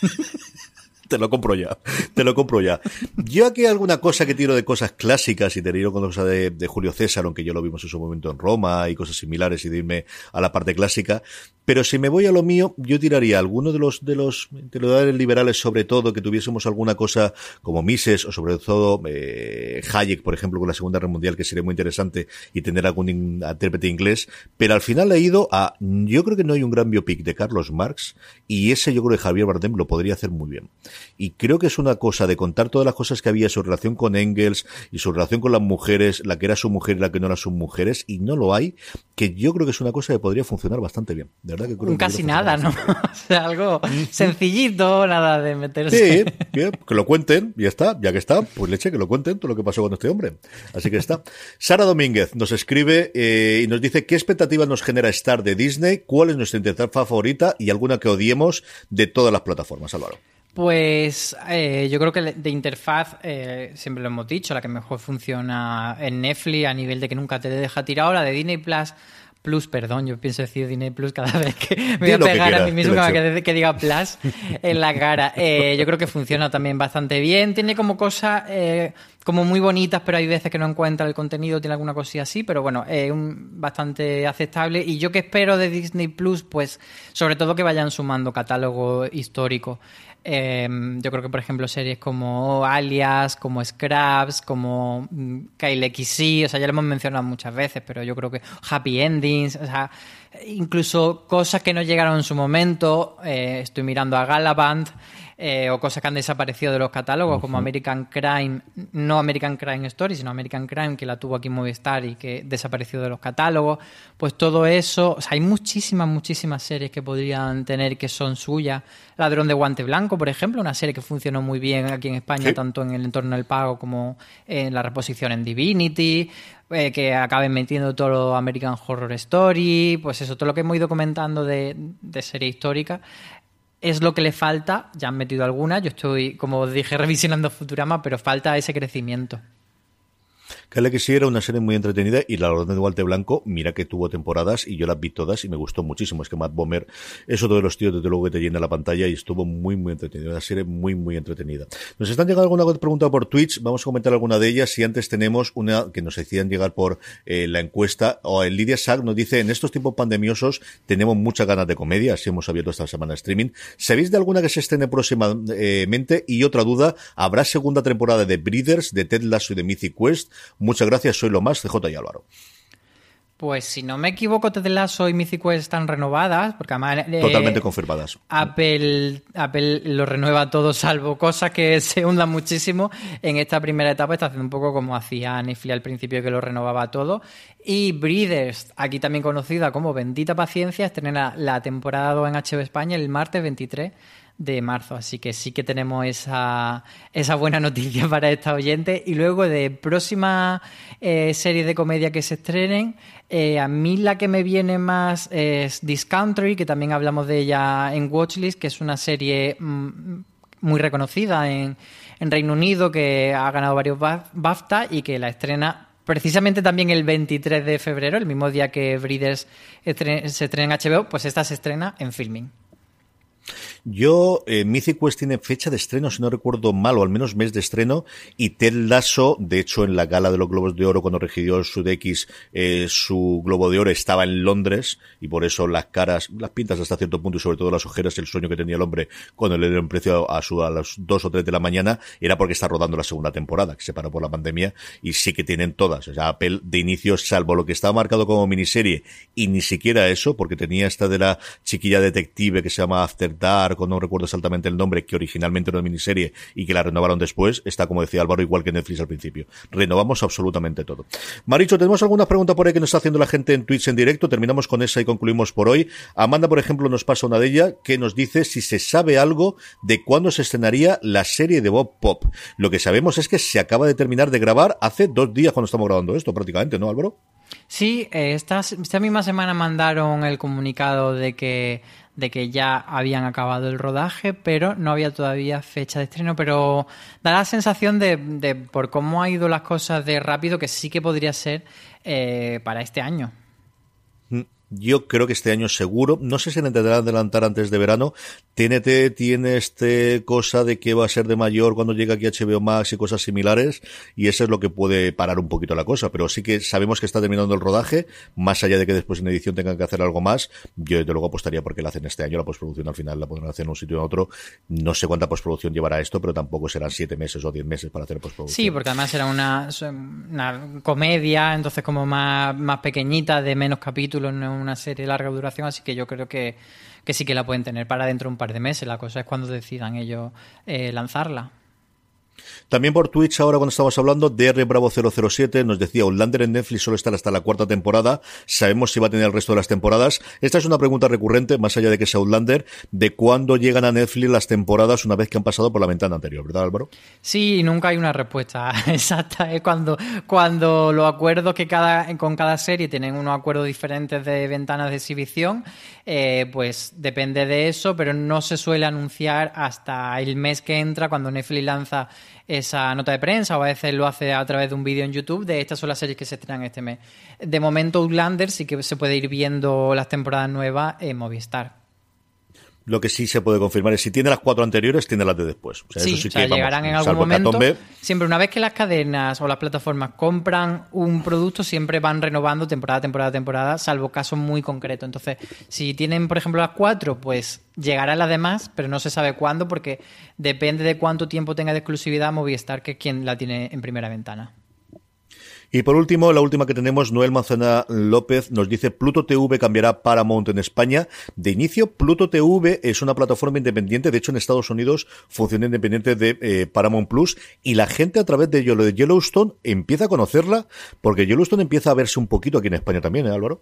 te lo compro ya, te lo compro ya. Yo aquí alguna cosa que tiro de cosas clásicas y te tiro con cosas de, Julio César, aunque ya lo vimos en su momento en Roma y cosas similares y de irme a la parte clásica, pero si me voy a lo mío, yo tiraría alguno de los de los intelectuales liberales, sobre todo, que tuviésemos alguna cosa como Mises o sobre todo eh, Hayek, por ejemplo, con la Segunda Guerra Mundial, que sería muy interesante y tener algún intérprete inglés. Pero al final he ido a, yo creo que no hay un gran biopic de Carlos Marx y ese yo creo que Javier Bardem lo podría hacer muy bien. Y creo que es una cosa de contar todas las cosas que había, su relación con Engels y su relación con las mujeres, la que era su mujer y la que no era sus mujeres, y no lo hay, que yo creo que es una cosa que podría funcionar bastante bien. Verdad que creo Casi nada, ¿no? o sea, algo sencillito, nada de meterse. Sí, bien, que lo cuenten, ya está, ya que está, pues leche, que lo cuenten todo lo que pasó con este hombre. Así que está. Sara Domínguez nos escribe eh, y nos dice qué expectativas nos genera Star de Disney, cuál es nuestra interfaz favorita y alguna que odiemos de todas las plataformas, Álvaro. Pues eh, yo creo que de interfaz, eh, siempre lo hemos dicho, la que mejor funciona en Netflix a nivel de que nunca te deja tirado, la de Disney Plus. Plus, perdón, yo pienso decir Disney Plus cada vez que me voy a pegar a mí mismo que, que, diga Plus en la cara. Eh, yo creo que funciona también bastante bien. Tiene como cosas eh, como muy bonitas, pero hay veces que no encuentra el contenido, tiene alguna cosilla así, pero bueno, es bastante aceptable. Y yo que espero de Disney Plus, pues sobre todo que vayan sumando catálogo histórico. Em, yo creo que, por ejemplo, series como Alias, como Scraps, como mm, Kyle XC, o sea, ya lo hemos mencionado muchas veces, pero yo creo que Happy Endings, o sea, incluso cosas que no llegaron en su momento. Eh, estoy mirando a Galaband. Eh, o cosas que han desaparecido de los catálogos, como American Crime, no American Crime Story, sino American Crime, que la tuvo aquí Movistar y que desapareció de los catálogos, pues todo eso, o sea, hay muchísimas, muchísimas series que podrían tener que son suyas. Ladrón de Guante Blanco, por ejemplo, una serie que funcionó muy bien aquí en España, tanto en el entorno del pago como en la reposición en Divinity. Eh, que acaben metiendo todo lo American Horror Story, pues eso, todo lo que hemos ido comentando de, de serie histórica, es lo que le falta. Ya han metido algunas. Yo estoy, como dije, revisionando Futurama, pero falta ese crecimiento. Que le quisiera una serie muy entretenida y La Orden de Guante Blanco, mira que tuvo temporadas y yo las vi todas y me gustó muchísimo. Es que Matt Bomer es otro de los tíos desde luego que te llena la pantalla y estuvo muy muy entretenida. Una serie muy muy entretenida. Nos están llegando alguna pregunta por Twitch, vamos a comentar alguna de ellas y antes tenemos una que nos decían llegar por eh, la encuesta o el Lidia Sack nos dice en estos tiempos pandemiosos tenemos muchas ganas de comedia, así hemos abierto esta semana streaming. ¿Sabéis de alguna que se estrene próximamente? Y otra duda, ¿habrá segunda temporada de Breeders, de Ted Lasso y de Mythic Quest? Muchas gracias, soy lo más, CJ y Álvaro. Pues si no me equivoco, Ted Lasso y Mythic Quest están renovadas, porque además... Eh, Totalmente confirmadas. Apple, Apple lo renueva todo, salvo cosas que se hundan muchísimo. En esta primera etapa está haciendo un poco como hacía Netflix al principio, que lo renovaba todo. Y Breeders, aquí también conocida como Bendita Paciencia, estrena la temporada 2 en HBO España el martes 23 de marzo. Así que sí que tenemos esa, esa buena noticia para esta oyente. Y luego de próxima eh, serie de comedia que se estrenen, eh, a mí la que me viene más es This Country, que también hablamos de ella en Watchlist, que es una serie mm, muy reconocida en, en Reino Unido, que ha ganado varios BAFTA y que la estrena precisamente también el 23 de febrero, el mismo día que Breeders se estrena en HBO, pues esta se estrena en Filming. Yo, eh, Mythic Quest tiene fecha de estreno, si no recuerdo mal, o al menos mes de estreno, y Ted Lasso, de hecho, en la gala de los Globos de Oro, cuando recibió su DX, eh, su Globo de Oro estaba en Londres, y por eso las caras, las pintas hasta cierto punto, y sobre todo las ojeras, el sueño que tenía el hombre cuando le dieron precio a, su, a las dos o tres de la mañana, era porque está rodando la segunda temporada, que se paró por la pandemia, y sí que tienen todas. O sea, Apple de inicio, salvo lo que estaba marcado como miniserie, y ni siquiera eso, porque tenía esta de la chiquilla detective que se llama After Dark, no recuerdo exactamente el nombre, que originalmente era una miniserie y que la renovaron después, está como decía Álvaro, igual que Netflix al principio. Renovamos absolutamente todo. Maricho, tenemos alguna pregunta por ahí que nos está haciendo la gente en Twitch en directo. Terminamos con esa y concluimos por hoy. Amanda, por ejemplo, nos pasa una de ellas que nos dice si se sabe algo de cuándo se estrenaría la serie de Bob Pop. Lo que sabemos es que se acaba de terminar de grabar hace dos días cuando estamos grabando esto, prácticamente, ¿no, Álvaro? Sí, eh, esta, esta misma semana mandaron el comunicado de que, de que ya habían acabado el rodaje, pero no había todavía fecha de estreno. Pero da la sensación de, de por cómo ha ido las cosas de rápido, que sí que podría ser eh, para este año. Yo creo que este año seguro, no sé si le intentarán adelantar antes de verano. TNT tiene este cosa de que va a ser de mayor cuando llega aquí HBO Max y cosas similares, y eso es lo que puede parar un poquito la cosa. Pero sí que sabemos que está terminando el rodaje, más allá de que después en edición tengan que hacer algo más. Yo desde luego apostaría porque la hacen este año, la postproducción al final la podrán hacer en un sitio o en otro. No sé cuánta postproducción llevará esto, pero tampoco serán siete meses o diez meses para hacer postproducción. Sí, porque además será una, una comedia, entonces como más, más pequeñita, de menos capítulos, no una serie larga duración, así que yo creo que, que sí que la pueden tener para dentro de un par de meses. La cosa es cuando decidan ellos eh, lanzarla. También por Twitch, ahora cuando estamos hablando, DR Bravo 007 nos decía, Outlander en Netflix solo está hasta la cuarta temporada. Sabemos si va a tener el resto de las temporadas. Esta es una pregunta recurrente, más allá de que sea Outlander, de cuándo llegan a Netflix las temporadas una vez que han pasado por la ventana anterior, ¿verdad, Álvaro? Sí, nunca hay una respuesta exacta. Cuando, cuando los acuerdos que cada, con cada serie tienen unos acuerdos diferentes de ventanas de exhibición, eh, pues depende de eso, pero no se suele anunciar hasta el mes que entra cuando Netflix lanza esa nota de prensa o a veces lo hace a través de un vídeo en YouTube de estas son las series que se estrenan este mes. De momento Outlander sí que se puede ir viendo las temporadas nuevas en Movistar. Lo que sí se puede confirmar es si tiene las cuatro anteriores, tiene las de después. O sea, sí, eso sí o sea, que, llegarán en algún momento. Siempre una vez que las cadenas o las plataformas compran un producto, siempre van renovando temporada, temporada, temporada, salvo casos muy concretos. Entonces, si tienen, por ejemplo, las cuatro, pues llegarán las demás, pero no se sabe cuándo, porque depende de cuánto tiempo tenga de exclusividad Movistar, que es quien la tiene en primera ventana. Y por último, la última que tenemos, Noel Manzana López nos dice Pluto TV cambiará Paramount en España. De inicio, Pluto TV es una plataforma independiente, de hecho en Estados Unidos funciona independiente de eh, Paramount Plus y la gente a través de de Yellowstone empieza a conocerla porque Yellowstone empieza a verse un poquito aquí en España también, ¿eh, Álvaro?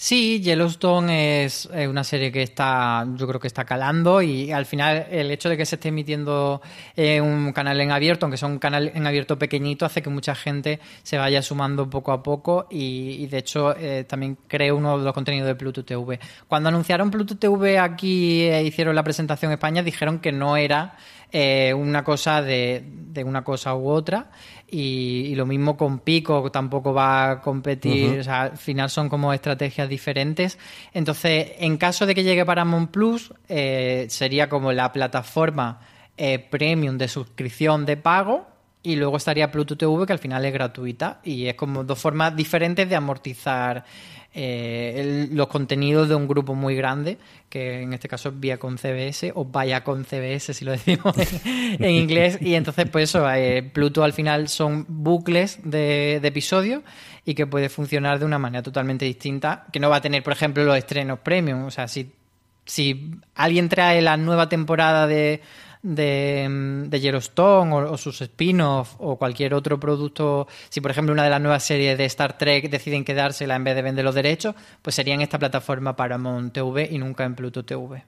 Sí, Yellowstone es una serie que está, yo creo que está calando y al final el hecho de que se esté emitiendo en un canal en abierto, aunque sea un canal en abierto pequeñito, hace que mucha gente se vaya sumando poco a poco y, de hecho eh, también creo uno de los contenidos de Pluto TV. Cuando anunciaron Pluto TV aquí e hicieron la presentación en España, dijeron que no era eh, una cosa de, de, una cosa u otra. Y, y, lo mismo con Pico, tampoco va a competir. Uh -huh. o sea, al final son como estrategias diferentes. Entonces, en caso de que llegue Paramount Plus, eh, sería como la plataforma eh, premium de suscripción de pago. Y luego estaría Pluto TV, que al final es gratuita. Y es como dos formas diferentes de amortizar eh, el, los contenidos de un grupo muy grande, que en este caso es vía con CBS o vaya con CBS si lo decimos en, en inglés. Y entonces, pues eso, eh, Pluto al final son bucles de, de, episodios y que puede funcionar de una manera totalmente distinta, que no va a tener, por ejemplo, los estrenos premium. O sea, si, si alguien trae la nueva temporada de de, de Yellowstone o, o sus spin-off o cualquier otro producto, si por ejemplo una de las nuevas series de Star Trek deciden quedársela en vez de vender los derechos, pues sería en esta plataforma Paramount TV y nunca en Pluto TV.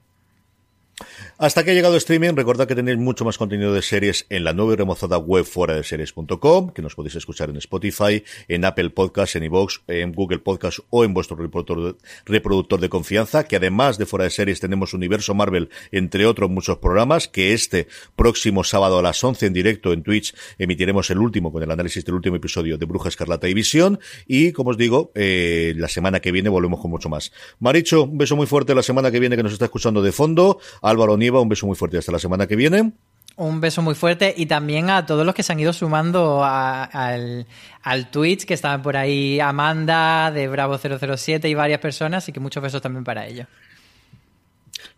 Hasta que ha llegado streaming, recordad que tenéis mucho más contenido de series en la nueva y remozada web fuera de series.com, que nos podéis escuchar en Spotify, en Apple Podcast, en iVoox, en Google Podcast o en vuestro reproductor, reproductor de confianza, que además de fuera de series tenemos Universo Marvel, entre otros muchos programas, que este próximo sábado a las 11 en directo en Twitch emitiremos el último, con el análisis del último episodio de Bruja Escarlata y Visión, y como os digo, eh, la semana que viene volvemos con mucho más. Maricho, un beso muy fuerte la semana que viene que nos está escuchando de fondo. Álvaro Nieva, un beso muy fuerte hasta la semana que viene. Un beso muy fuerte y también a todos los que se han ido sumando a, al, al Twitch, que estaban por ahí Amanda de Bravo 007 y varias personas, y que muchos besos también para ellos.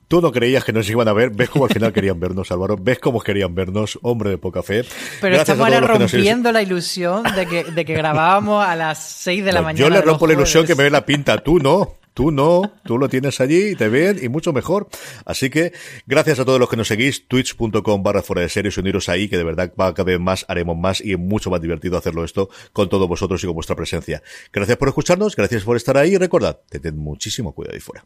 Tú no creías que nos iban a ver, ves cómo al final querían vernos, Álvaro, ves cómo querían vernos, hombre de poca fe. Pero Gracias estamos ahora rompiendo nos... la ilusión de que, de que grabábamos a las 6 de la no, mañana. Yo le rompo la ilusión que me ve la pinta, tú no. Tú no, tú lo tienes allí te ven y mucho mejor. Así que gracias a todos los que nos seguís, twitch.com barra fuera de series, uniros ahí, que de verdad va cada vez más, haremos más y es mucho más divertido hacerlo esto con todos vosotros y con vuestra presencia. Gracias por escucharnos, gracias por estar ahí y recordad, tened muchísimo cuidado ahí fuera.